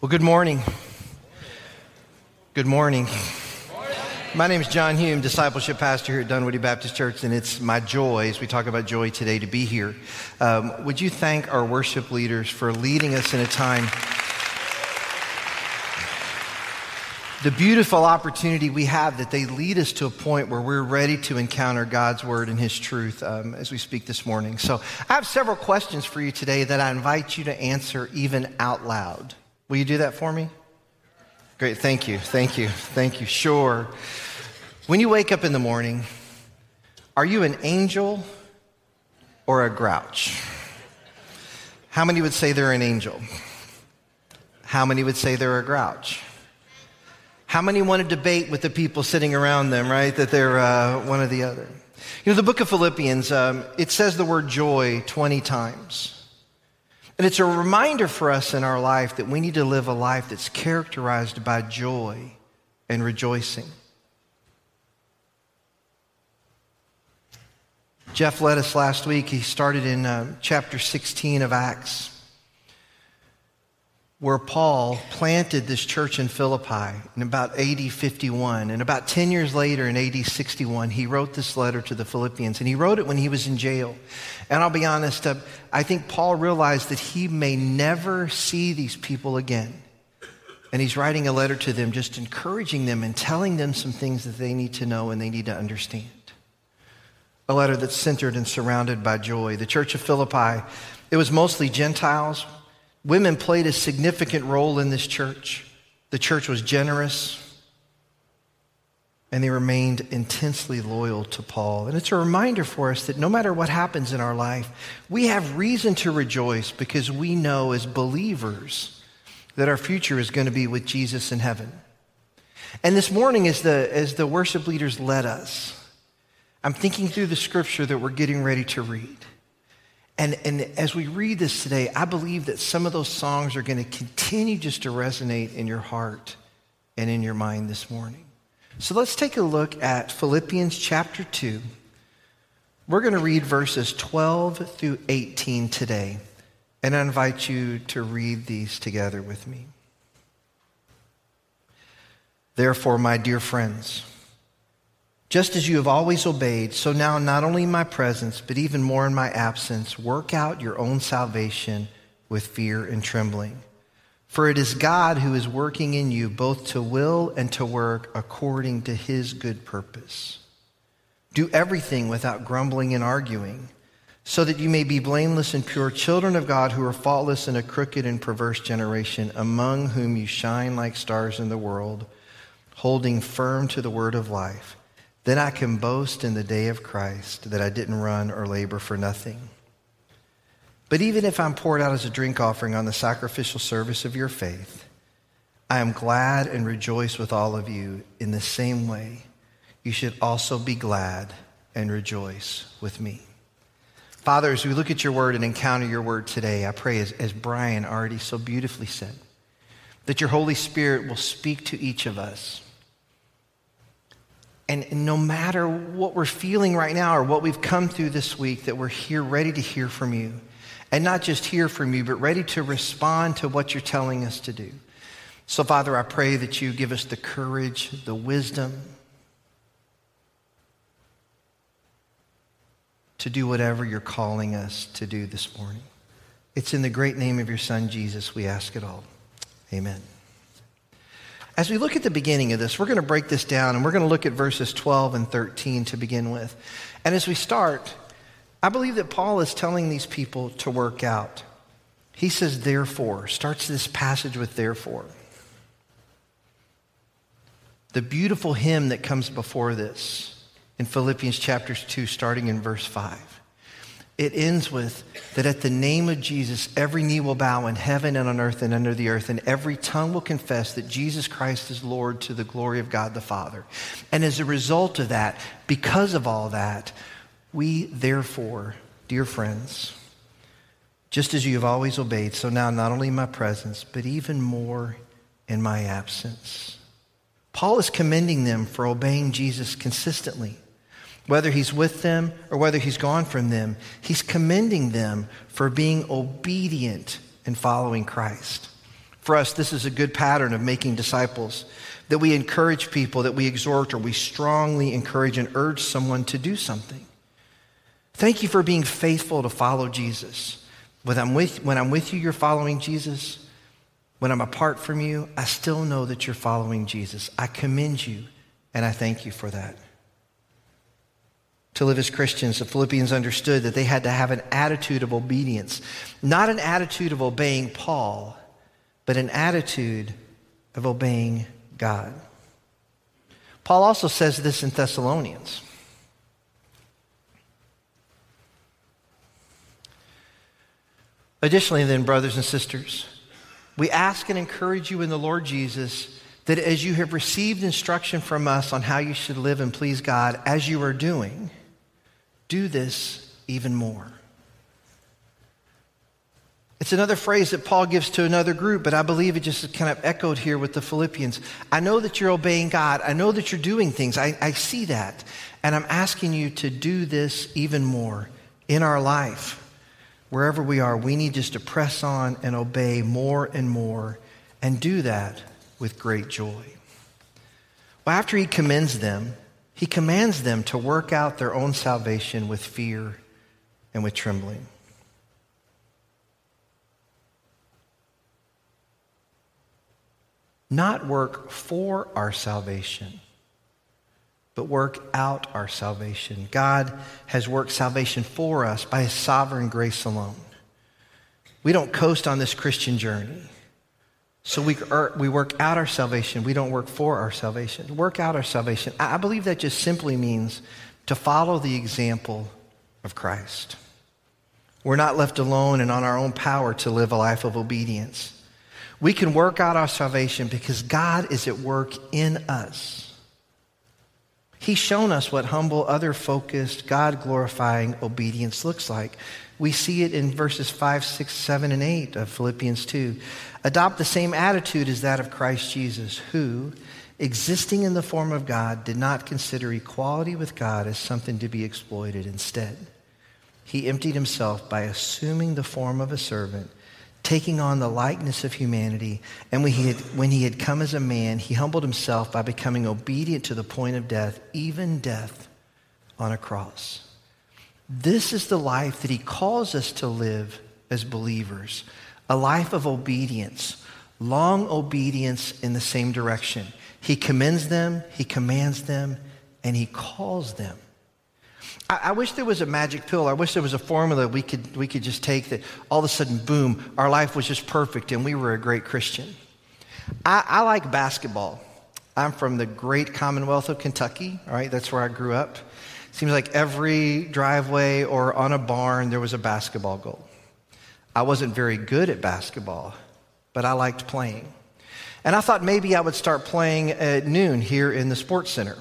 Well, good morning. Good morning. My name is John Hume, discipleship pastor here at Dunwoody Baptist Church, and it's my joy as we talk about joy today to be here. Um, would you thank our worship leaders for leading us in a time? The beautiful opportunity we have that they lead us to a point where we're ready to encounter God's word and His truth um, as we speak this morning. So, I have several questions for you today that I invite you to answer even out loud. Will you do that for me? Great. Thank you. Thank you. Thank you. Sure. When you wake up in the morning, are you an angel or a grouch? How many would say they're an angel? How many would say they're a grouch? How many want to debate with the people sitting around them, right? That they're uh, one or the other. You know, the book of Philippians, um, it says the word joy 20 times. And it's a reminder for us in our life that we need to live a life that's characterized by joy and rejoicing. Jeff led us last week. He started in uh, chapter 16 of Acts where Paul planted this church in Philippi in about AD 51. And about 10 years later, in AD 61, he wrote this letter to the Philippians. And he wrote it when he was in jail. And I'll be honest, uh, I think Paul realized that he may never see these people again. And he's writing a letter to them, just encouraging them and telling them some things that they need to know and they need to understand. A letter that's centered and surrounded by joy. The church of Philippi, it was mostly Gentiles, Women played a significant role in this church. The church was generous, and they remained intensely loyal to Paul. And it's a reminder for us that no matter what happens in our life, we have reason to rejoice because we know as believers that our future is going to be with Jesus in heaven. And this morning, as the, as the worship leaders led us, I'm thinking through the scripture that we're getting ready to read. And, and as we read this today, I believe that some of those songs are going to continue just to resonate in your heart and in your mind this morning. So let's take a look at Philippians chapter 2. We're going to read verses 12 through 18 today. And I invite you to read these together with me. Therefore, my dear friends, just as you have always obeyed, so now, not only in my presence, but even more in my absence, work out your own salvation with fear and trembling. For it is God who is working in you both to will and to work according to his good purpose. Do everything without grumbling and arguing, so that you may be blameless and pure children of God who are faultless in a crooked and perverse generation, among whom you shine like stars in the world, holding firm to the word of life then I can boast in the day of Christ that I didn't run or labor for nothing. But even if I'm poured out as a drink offering on the sacrificial service of your faith, I am glad and rejoice with all of you in the same way. You should also be glad and rejoice with me. Father, as we look at your word and encounter your word today, I pray, as, as Brian already so beautifully said, that your Holy Spirit will speak to each of us and no matter what we're feeling right now or what we've come through this week, that we're here ready to hear from you. And not just hear from you, but ready to respond to what you're telling us to do. So, Father, I pray that you give us the courage, the wisdom to do whatever you're calling us to do this morning. It's in the great name of your Son, Jesus, we ask it all. Amen. As we look at the beginning of this, we're going to break this down and we're going to look at verses 12 and 13 to begin with. And as we start, I believe that Paul is telling these people to work out. He says, therefore, starts this passage with therefore. The beautiful hymn that comes before this in Philippians chapters 2, starting in verse 5 it ends with that at the name of Jesus, every knee will bow in heaven and on earth and under the earth, and every tongue will confess that Jesus Christ is Lord to the glory of God the Father. And as a result of that, because of all that, we therefore, dear friends, just as you have always obeyed, so now not only in my presence, but even more in my absence. Paul is commending them for obeying Jesus consistently whether he's with them or whether he's gone from them, he's commending them for being obedient and following Christ. For us, this is a good pattern of making disciples that we encourage people, that we exhort, or we strongly encourage and urge someone to do something. Thank you for being faithful to follow Jesus. When I'm with, when I'm with you, you're following Jesus. When I'm apart from you, I still know that you're following Jesus. I commend you and I thank you for that. To live as Christians, the Philippians understood that they had to have an attitude of obedience, not an attitude of obeying Paul, but an attitude of obeying God. Paul also says this in Thessalonians. Additionally, then, brothers and sisters, we ask and encourage you in the Lord Jesus that as you have received instruction from us on how you should live and please God, as you are doing, do this even more. It's another phrase that Paul gives to another group, but I believe it just kind of echoed here with the Philippians. I know that you're obeying God. I know that you're doing things. I, I see that. And I'm asking you to do this even more in our life wherever we are, we need just to press on and obey more and more and do that with great joy. Well, after he commends them, he commands them to work out their own salvation with fear and with trembling. Not work for our salvation but work out our salvation. God has worked salvation for us by his sovereign grace alone. We don't coast on this Christian journey. So we, er, we work out our salvation. We don't work for our salvation. Work out our salvation. I believe that just simply means to follow the example of Christ. We're not left alone and on our own power to live a life of obedience. We can work out our salvation because God is at work in us. He's shown us what humble, other focused, God glorifying obedience looks like. We see it in verses 5, 6, 7, and 8 of Philippians 2. Adopt the same attitude as that of Christ Jesus, who, existing in the form of God, did not consider equality with God as something to be exploited. Instead, he emptied himself by assuming the form of a servant taking on the likeness of humanity. And when he, had, when he had come as a man, he humbled himself by becoming obedient to the point of death, even death on a cross. This is the life that he calls us to live as believers a life of obedience, long obedience in the same direction. He commends them, he commands them, and he calls them. I, I, wish there was a magic pill. I wish there was a formula we could, we could just take that all of a sudden, boom, our life was just perfect and we were a great Christian. I, I like basketball. I'm from the great Commonwealth of Kentucky, all right? That's where I grew up. Seems like every driveway or on a barn there was a basketball goal. I wasn't very good at basketball, but I liked playing. And I thought maybe I would start playing at noon here in the sports center.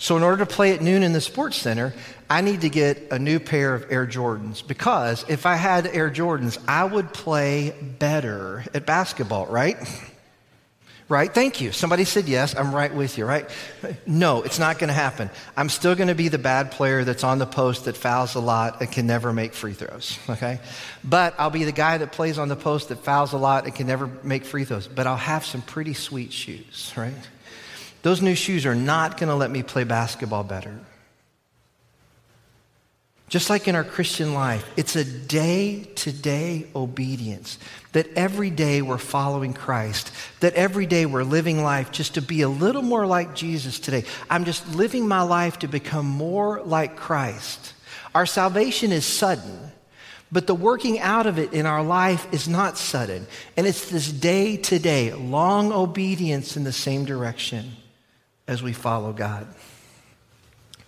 So, in order to play at noon in the sports center, I need to get a new pair of Air Jordans because if I had Air Jordans, I would play better at basketball, right? Right? Thank you. Somebody said yes. I'm right with you, right? No, it's not going to happen. I'm still going to be the bad player that's on the post that fouls a lot and can never make free throws, okay? But I'll be the guy that plays on the post that fouls a lot and can never make free throws. But I'll have some pretty sweet shoes, right? Those new shoes are not going to let me play basketball better. Just like in our Christian life, it's a day to day obedience. That every day we're following Christ. That every day we're living life just to be a little more like Jesus today. I'm just living my life to become more like Christ. Our salvation is sudden, but the working out of it in our life is not sudden. And it's this day to day, long obedience in the same direction as we follow God.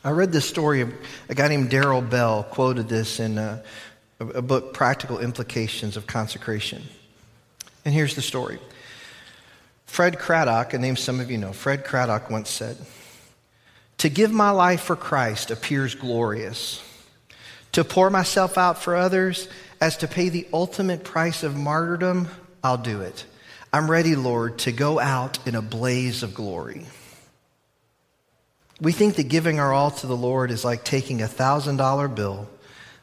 I read this story of a guy named Daryl Bell quoted this in a, a book, Practical Implications of Consecration. And here's the story. Fred Craddock, a name some of you know, Fred Craddock once said, To give my life for Christ appears glorious. To pour myself out for others as to pay the ultimate price of martyrdom, I'll do it. I'm ready, Lord, to go out in a blaze of glory. We think that giving our all to the Lord is like taking a $1,000 bill,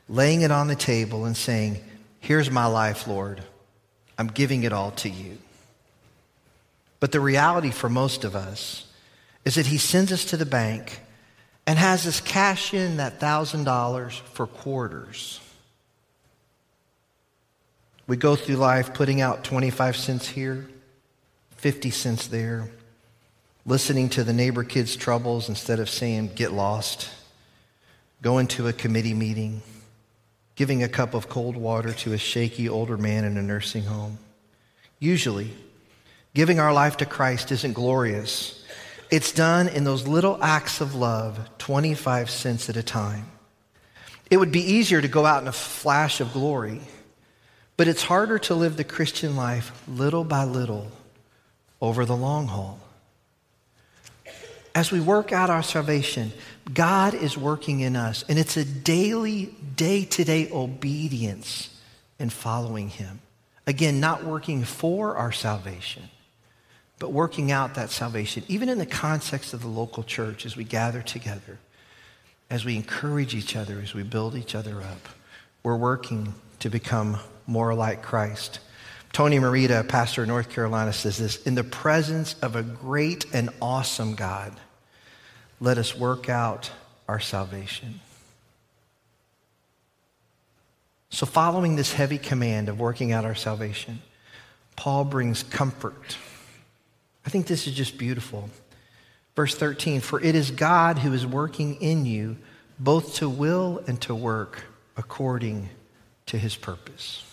laying it on the table, and saying, Here's my life, Lord. I'm giving it all to you. But the reality for most of us is that He sends us to the bank and has us cash in that $1,000 for quarters. We go through life putting out 25 cents here, 50 cents there, listening to the neighbor kids' troubles instead of saying, get lost, going to a committee meeting, giving a cup of cold water to a shaky older man in a nursing home. Usually, giving our life to Christ isn't glorious. It's done in those little acts of love, 25 cents at a time. It would be easier to go out in a flash of glory, but it's harder to live the Christian life little by little over the long haul. As we work out our salvation, God is working in us, and it's a daily, day to day obedience in following Him. Again, not working for our salvation, but working out that salvation, even in the context of the local church as we gather together, as we encourage each other, as we build each other up. We're working to become more like Christ. Tony Merida, pastor in North Carolina, says this In the presence of a great and awesome God, let us work out our salvation. So, following this heavy command of working out our salvation, Paul brings comfort. I think this is just beautiful. Verse 13 For it is God who is working in you both to will and to work according to his purpose.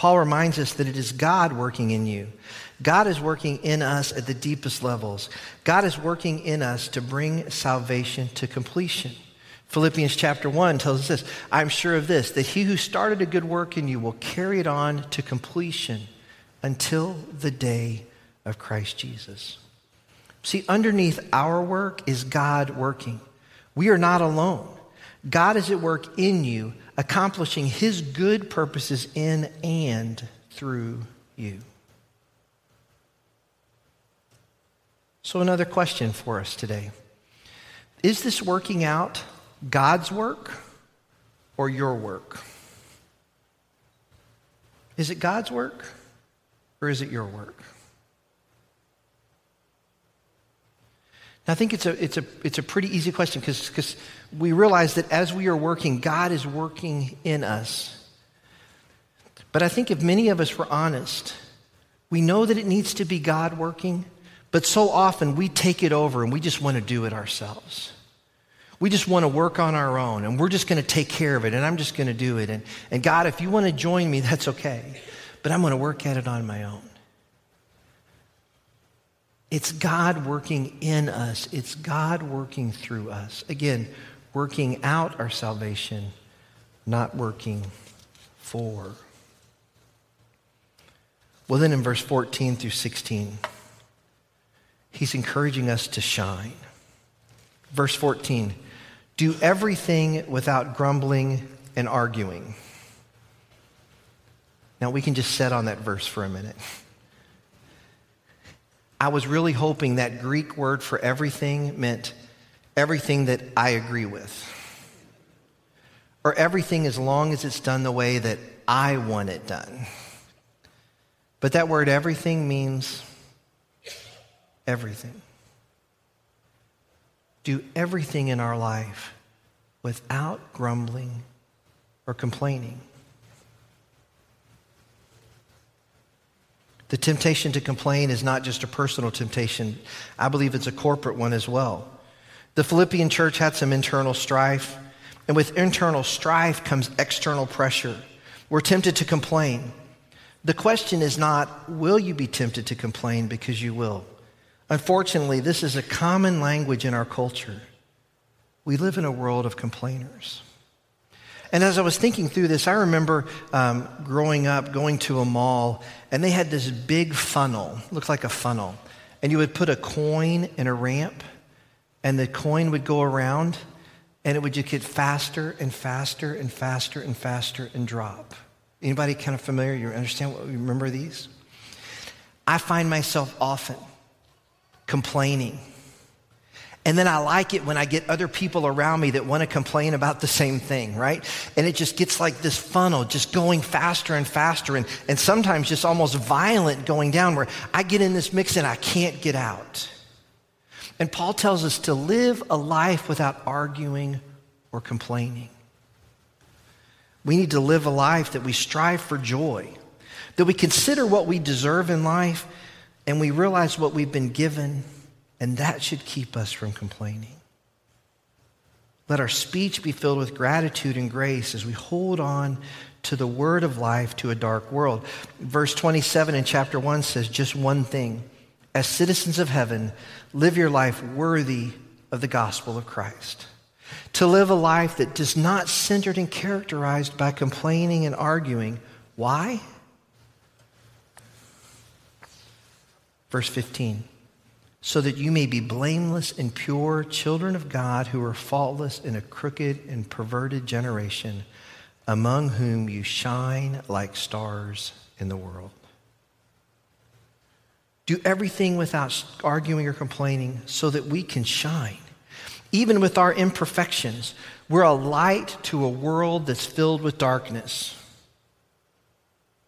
Paul reminds us that it is God working in you. God is working in us at the deepest levels. God is working in us to bring salvation to completion. Philippians chapter 1 tells us this I'm sure of this, that he who started a good work in you will carry it on to completion until the day of Christ Jesus. See, underneath our work is God working. We are not alone. God is at work in you, accomplishing his good purposes in and through you. So, another question for us today Is this working out God's work or your work? Is it God's work or is it your work? I think it's a, it's a, it's a pretty easy question because we realize that as we are working, God is working in us. But I think if many of us were honest, we know that it needs to be God working, but so often we take it over and we just want to do it ourselves. We just want to work on our own and we're just going to take care of it and I'm just going to do it. And, and God, if you want to join me, that's okay. But I'm going to work at it on my own. It's God working in us, it's God working through us. Again, working out our salvation, not working for. Well, then in verse 14 through 16, he's encouraging us to shine. Verse 14 do everything without grumbling and arguing. Now, we can just set on that verse for a minute. I was really hoping that Greek word for everything meant everything that I agree with, or everything as long as it's done the way that I want it done. But that word everything means everything. Do everything in our life without grumbling or complaining. The temptation to complain is not just a personal temptation, I believe it's a corporate one as well. The Philippian church had some internal strife, and with internal strife comes external pressure. We're tempted to complain. The question is not, will you be tempted to complain because you will? Unfortunately, this is a common language in our culture. We live in a world of complainers. And as I was thinking through this, I remember um, growing up going to a mall, and they had this big funnel, looked like a funnel. And you would put a coin in a ramp, and the coin would go around, and it would just get faster and faster and faster and faster and drop. Anybody kind of familiar? You understand what you remember these? I find myself often complaining And then I like it when I get other people around me that want to complain about the same thing, right? And it just gets like this funnel, just going faster and faster, and, and sometimes just almost violent going down where I get in this mix and I can't get out. And Paul tells us to live a life without arguing or complaining. We need to live a life that we strive for joy, that we consider what we deserve in life, and we realize what we've been given and that should keep us from complaining. Let our speech be filled with gratitude and grace as we hold on to the word of life to a dark world. Verse 27 in chapter 1 says just one thing As citizens of heaven, live your life worthy of the gospel of Christ. To live a life that is not centered and characterized by complaining and arguing. Why? Verse 15 so that you may be blameless and pure children of God who are faultless in a crooked and perverted generation, among whom you shine like stars in the world. Do everything without arguing or complaining so that we can shine. Even with our imperfections, we're a light to a world that's filled with darkness.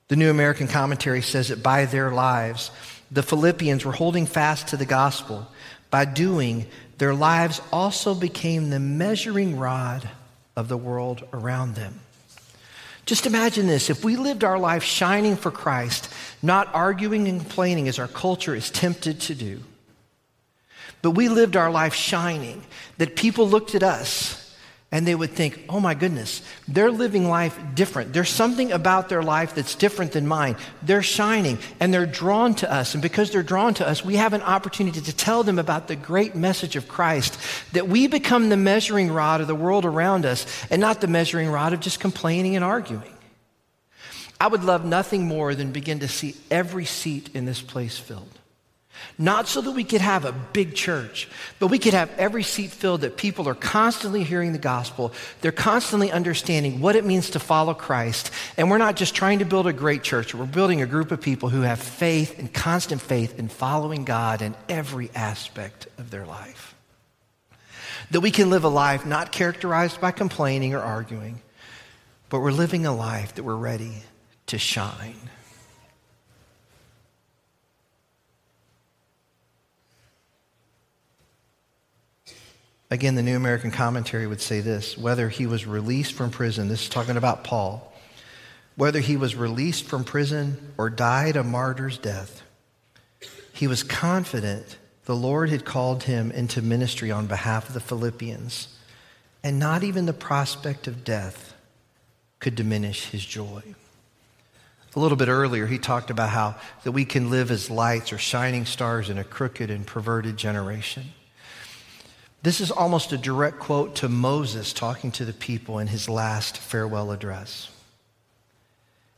The New American Commentary says that by their lives, the Philippians were holding fast to the gospel. By doing, their lives also became the measuring rod of the world around them. Just imagine this if we lived our life shining for Christ, not arguing and complaining as our culture is tempted to do, but we lived our life shining, that people looked at us and they would think, oh my goodness, they're living life different. There's something about their life that's different than mine. They're shining and they're drawn to us. And because they're drawn to us, we have an opportunity to tell them about the great message of Christ that we become the measuring rod of the world around us and not the measuring rod of just complaining and arguing. I would love nothing more than begin to see every seat in this place filled. Not so that we could have a big church, but we could have every seat filled that people are constantly hearing the gospel. They're constantly understanding what it means to follow Christ. And we're not just trying to build a great church, we're building a group of people who have faith and constant faith in following God in every aspect of their life. That we can live a life not characterized by complaining or arguing, but we're living a life that we're ready to shine. Again, the New American Commentary would say this whether he was released from prison, this is talking about Paul, whether he was released from prison or died a martyr's death, he was confident the Lord had called him into ministry on behalf of the Philippians, and not even the prospect of death could diminish his joy. A little bit earlier, he talked about how that we can live as lights or shining stars in a crooked and perverted generation. This is almost a direct quote to Moses talking to the people in his last farewell address.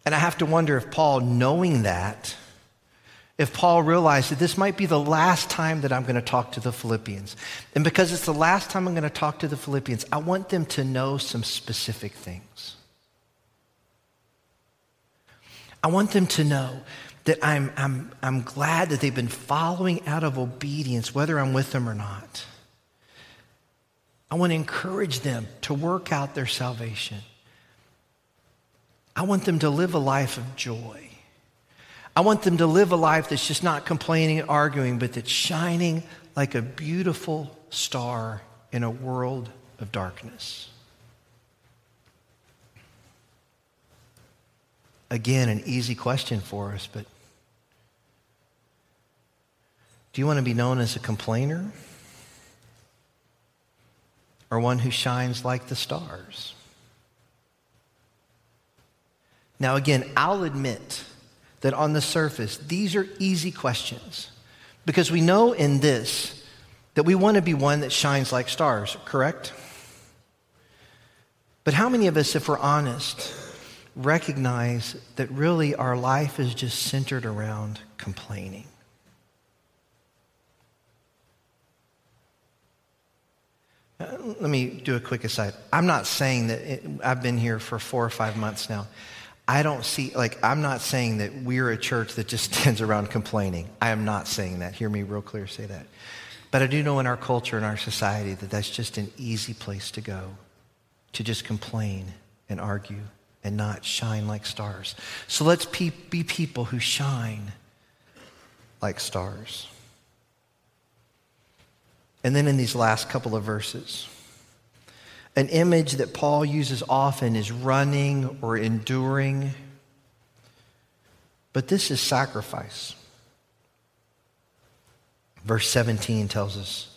And I have to wonder if Paul, knowing that, if Paul realized that this might be the last time that I'm going to talk to the Philippians. And because it's the last time I'm going to talk to the Philippians, I want them to know some specific things. I want them to know that I'm, I'm, I'm glad that they've been following out of obedience, whether I'm with them or not. I want to encourage them to work out their salvation. I want them to live a life of joy. I want them to live a life that's just not complaining and arguing, but that's shining like a beautiful star in a world of darkness. Again, an easy question for us, but do you want to be known as a complainer? Or one who shines like the stars? Now, again, I'll admit that on the surface, these are easy questions because we know in this that we want to be one that shines like stars, correct? But how many of us, if we're honest, recognize that really our life is just centered around complaining? Uh, Uh, let me do a quick aside. I'm not saying that it, I've been here for four or five months now. I don't see, like, I'm not saying that we're a church that just stands around complaining. I am not saying that. Hear me real clear say that. But I do know in our culture, in our society, that that's just an easy place to go, to just complain and argue and not shine like stars. So let's be people who shine like stars. And then in these last couple of verses, an image that Paul uses often is running or enduring. But this is sacrifice. Verse 17 tells us,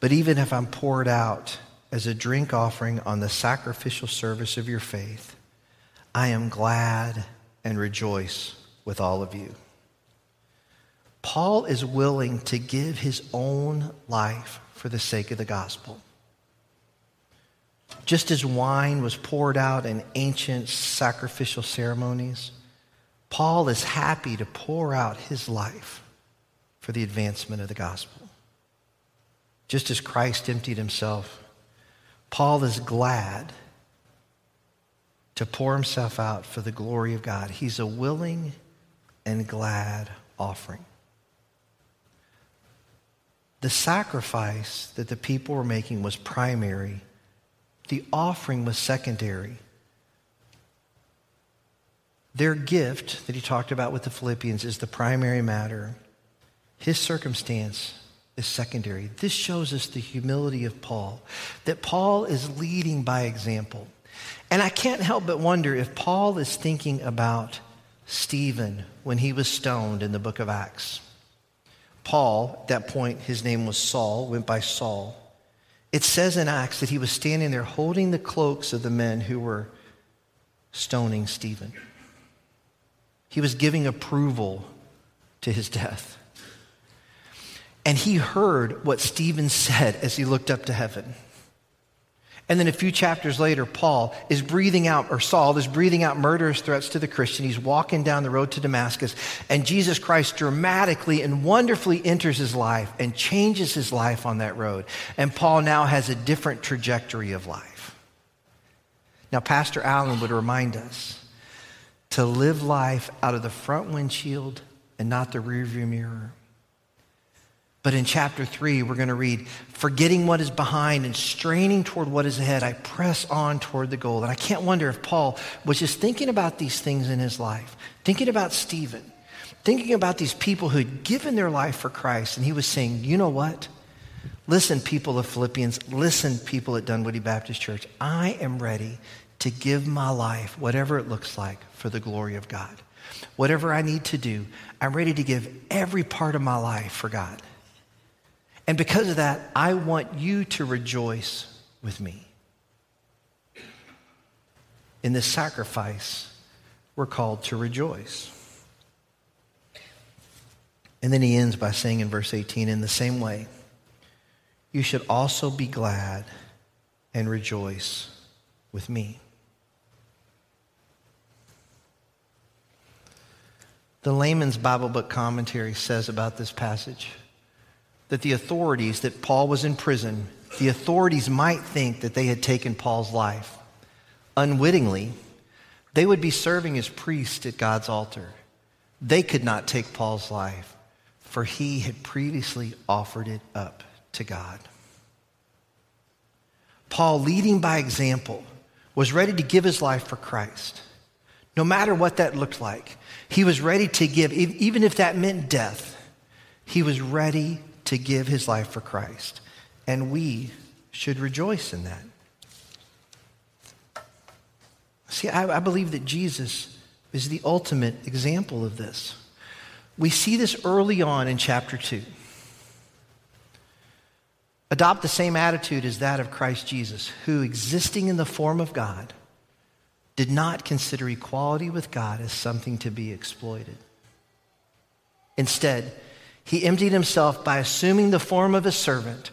But even if I'm poured out as a drink offering on the sacrificial service of your faith, I am glad and rejoice with all of you. Paul is willing to give his own life for the sake of the gospel. Just as wine was poured out in ancient sacrificial ceremonies, Paul is happy to pour out his life for the advancement of the gospel. Just as Christ emptied himself, Paul is glad to pour himself out for the glory of God. He's a willing and glad offering. The sacrifice that the people were making was primary the offering was secondary. Their gift that he talked about with the Philippians is the primary matter. His circumstance is secondary. This shows us the humility of Paul, that Paul is leading by example. And I can't help but wonder if Paul is thinking about Stephen when he was stoned in the book of Acts. Paul, at that point, his name was Saul, went by Saul. It says in Acts that he was standing there holding the cloaks of the men who were stoning Stephen. He was giving approval to his death. And he heard what Stephen said as he looked up to heaven. And then a few chapters later, Paul is breathing out, or Saul is breathing out murderous threats to the Christian. He's walking down the road to Damascus, and Jesus Christ dramatically and wonderfully enters his life and changes his life on that road. And Paul now has a different trajectory of life. Now, Pastor Allen would remind us to live life out of the front windshield and not the rearview mirror. But in chapter 3, we're going to read, forgetting what is behind and straining toward what is ahead, I press on toward the goal. And I can't wonder if Paul was just thinking about these things in his life, thinking about Stephen, thinking about these people who had given their life for Christ. And he was saying, you know what? Listen, people of Philippians, listen, people at Dunwoody Baptist Church. I am ready to give my life, whatever it looks like, for the glory of God. Whatever I need to do, I'm ready to give every part of my life for God. And because of that, I want you to rejoice with me. In this sacrifice, we're called to rejoice. And then he ends by saying in verse 18, in the same way, you should also be glad and rejoice with me. The Layman's Bible Book Commentary says about this passage that the authorities, that Paul was in prison, the authorities might think that they had taken Paul's life. Unwittingly, they would be serving as priests at God's altar. They could not take Paul's life, for he had previously offered it up to God. Paul, leading by example, was ready to give his life for Christ. No matter what that looked like, he was ready to give, even if that meant death. He was ready to give his life for Christ. And we should rejoice in that. See, I, I, believe that Jesus is the ultimate example of this. We see this early on in chapter 2. Adopt the same attitude as that of Christ Jesus, who, existing in the form of God, did not consider equality with God as something to be exploited. Instead, he emptied himself by assuming the form of a servant,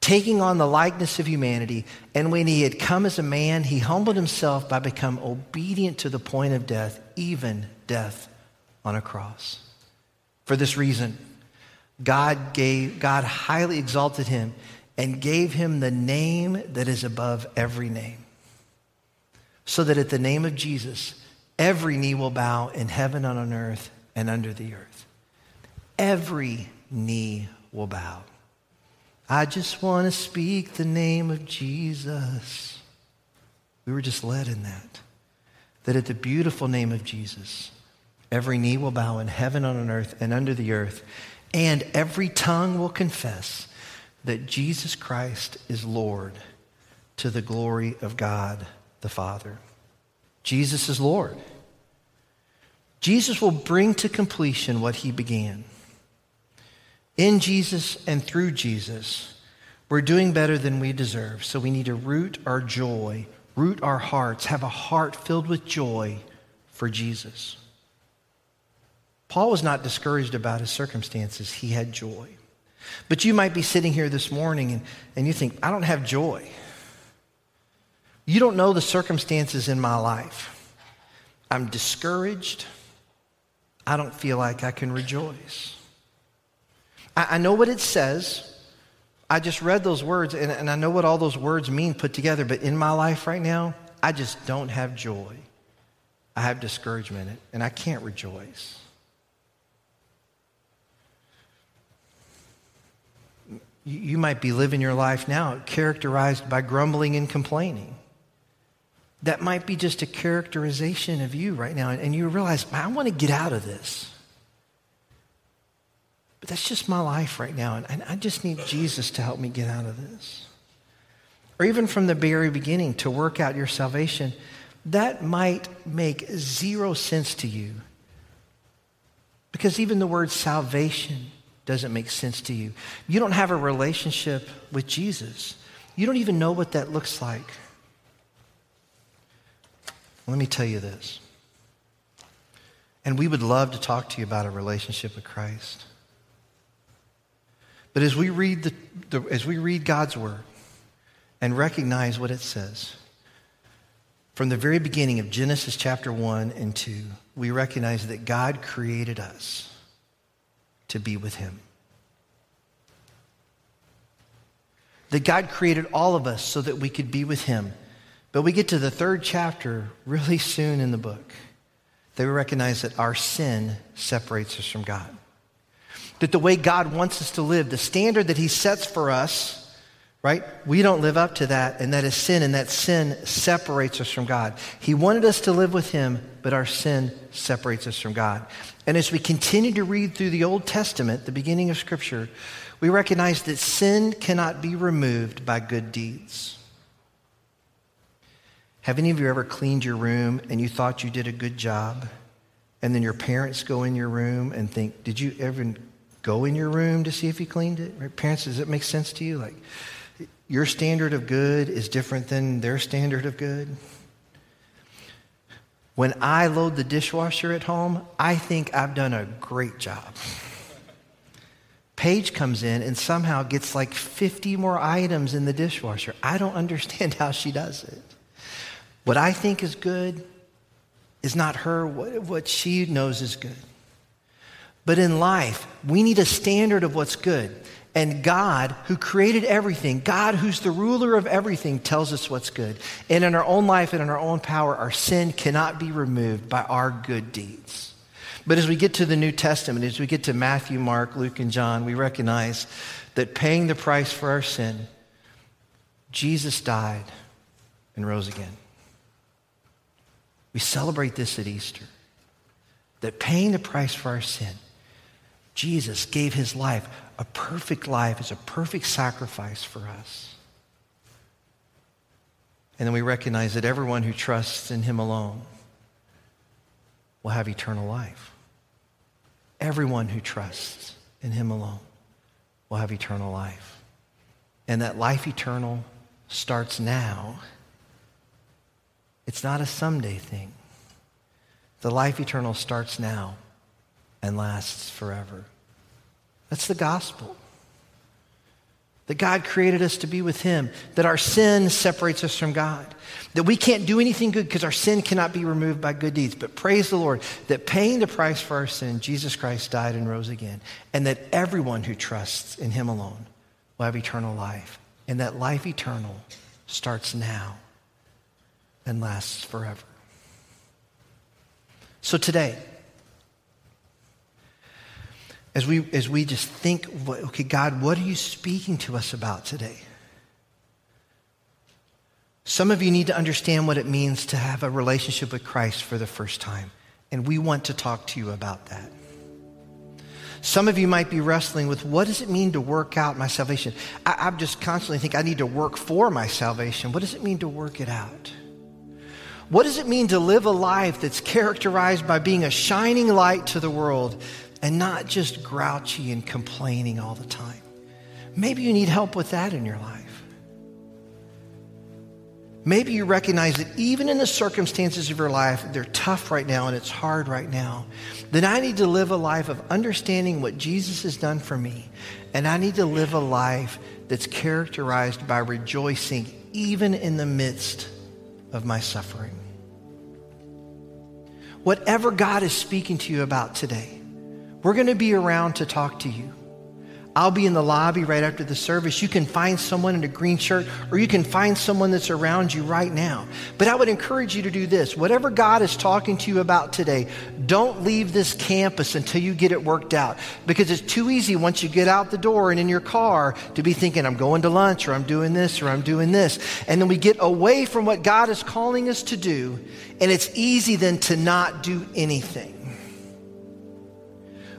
taking on the likeness of humanity. And when he had come as a man, he humbled himself by becoming obedient to the point of death, even death on a cross. For this reason, God gave, God highly exalted him and gave him the name that is above every name. So that at the name of Jesus, every knee will bow in heaven and on earth and under the earth every knee will bow. I just want to speak the name of Jesus. We were just led in that. That at the beautiful name of Jesus, every knee will bow in heaven on earth and under the earth, and every tongue will confess that Jesus Christ is Lord to the glory of God the Father. Jesus is Lord. Jesus will bring to completion what he began. In Jesus and through Jesus, we're doing better than we deserve. So we need to root our joy, root our hearts, have a heart filled with joy for Jesus. Paul was not discouraged about his circumstances, he had joy. But you might be sitting here this morning and, and you think, I don't have joy. You don't know the circumstances in my life. I'm discouraged. I don't feel like I can rejoice. I, I know what it says. I just read those words and, and I know what all those words mean put together, but in my life right now, I just don't have joy. I have discouragement and I can't rejoice. You might be living your life now characterized by grumbling and complaining. That might be just a characterization of you right now, and you realize, I want to get out of this. But that's just my life right now, and I just need Jesus to help me get out of this. Or even from the very beginning, to work out your salvation, that might make zero sense to you. Because even the word salvation doesn't make sense to you. You don't have a relationship with Jesus, you don't even know what that looks like. Let me tell you this. And we would love to talk to you about a relationship with Christ. But as we read, the, the, as we read God's word and recognize what it says, from the very beginning of Genesis chapter 1 and 2, we recognize that God created us to be with Him. That God created all of us so that we could be with Him. But we get to the third chapter really soon in the book. They recognize that our sin separates us from God that the way God wants us to live, the standard that He sets for us, right? We don't live up to that, and that is sin, and that sin separates us from God. He wanted us to live with Him, but our sin separates us from God. And as we continue to read through the Old Testament, the beginning of Scripture, we recognize that sin cannot be removed by good deeds. Have any of you ever cleaned your room and you thought you did a good job? And then your parents go in your room and think, Did you ever go in your room to see if you cleaned it? Right? Parents, does it make sense to you? Like, your standard of good is different than their standard of good. When I load the dishwasher at home, I think I've done a great job. Paige comes in and somehow gets like 50 more items in the dishwasher. I don't understand how she does it. What I think is good is not her, what she knows is good. But in life, we need a standard of what's good. And God, who created everything, God, who's the ruler of everything, tells us what's good. And in our own life and in our own power, our sin cannot be removed by our good deeds. But as we get to the New Testament, as we get to Matthew, Mark, Luke, and John, we recognize that paying the price for our sin, Jesus died and rose again. We celebrate this at Easter that paying the price for our sin, Jesus gave his life, a perfect life, as a perfect sacrifice for us. And then we recognize that everyone who trusts in him alone will have eternal life. Everyone who trusts in him alone will have eternal life. And that life eternal starts now. It's not a someday thing. The life eternal starts now and lasts forever. That's the gospel. That God created us to be with Him, that our sin separates us from God, that we can't do anything good because our sin cannot be removed by good deeds. But praise the Lord that paying the price for our sin, Jesus Christ died and rose again, and that everyone who trusts in Him alone will have eternal life, and that life eternal starts now and lasts forever. So today, as we, as we just think, okay, God, what are you speaking to us about today? Some of you need to understand what it means to have a relationship with Christ for the first time, and we want to talk to you about that. Some of you might be wrestling with what does it mean to work out my salvation? I, I just constantly think I need to work for my salvation. What does it mean to work it out? What does it mean to live a life that's characterized by being a shining light to the world and not just grouchy and complaining all the time? Maybe you need help with that in your life. Maybe you recognize that even in the circumstances of your life, they're tough right now and it's hard right now. Then I need to live a life of understanding what Jesus has done for me. And I need to live a life that's characterized by rejoicing even in the midst of my suffering. Whatever God is speaking to you about today, we're going to be around to talk to you. I'll be in the lobby right after the service. You can find someone in a green shirt, or you can find someone that's around you right now. But I would encourage you to do this. Whatever God is talking to you about today, don't leave this campus until you get it worked out. Because it's too easy once you get out the door and in your car to be thinking, I'm going to lunch, or I'm doing this, or I'm doing this. And then we get away from what God is calling us to do, and it's easy then to not do anything.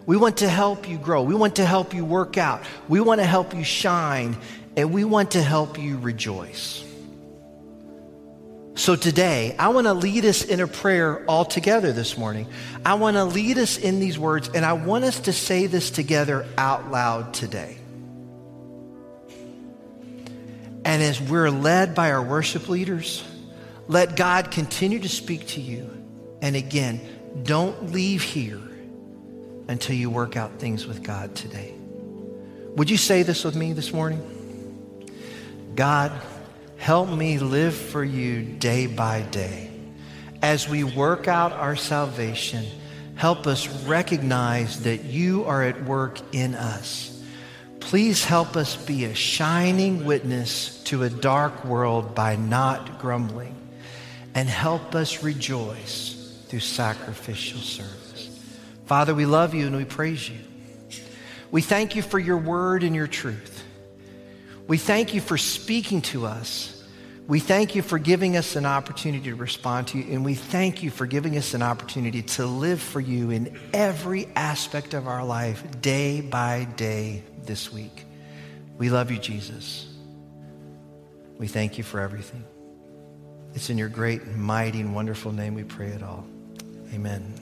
We want to help you grow. We want to help you work out. We want to help you shine. And we want to help you rejoice. So today, I want to lead us in a prayer all together this morning. I want to lead us in these words, and I want us to say this together out loud today. And as we're led by our worship leaders, let God continue to speak to you. And again, don't leave here until you work out things with God today. Would you say this with me this morning? God, help me live for you day by day. As we work out our salvation, help us recognize that you are at work in us. Please help us be a shining witness to a dark world by not grumbling, and help us rejoice through sacrificial service. Father, we love you and we praise you. We thank you for your word and your truth. We thank you for speaking to us. We thank you for giving us an opportunity to respond to you, and we thank you for giving us an opportunity to live for you in every aspect of our life, day by day this week. We love you, Jesus. We thank you for everything. It's in your great, mighty, and wonderful name we pray it all. Amen.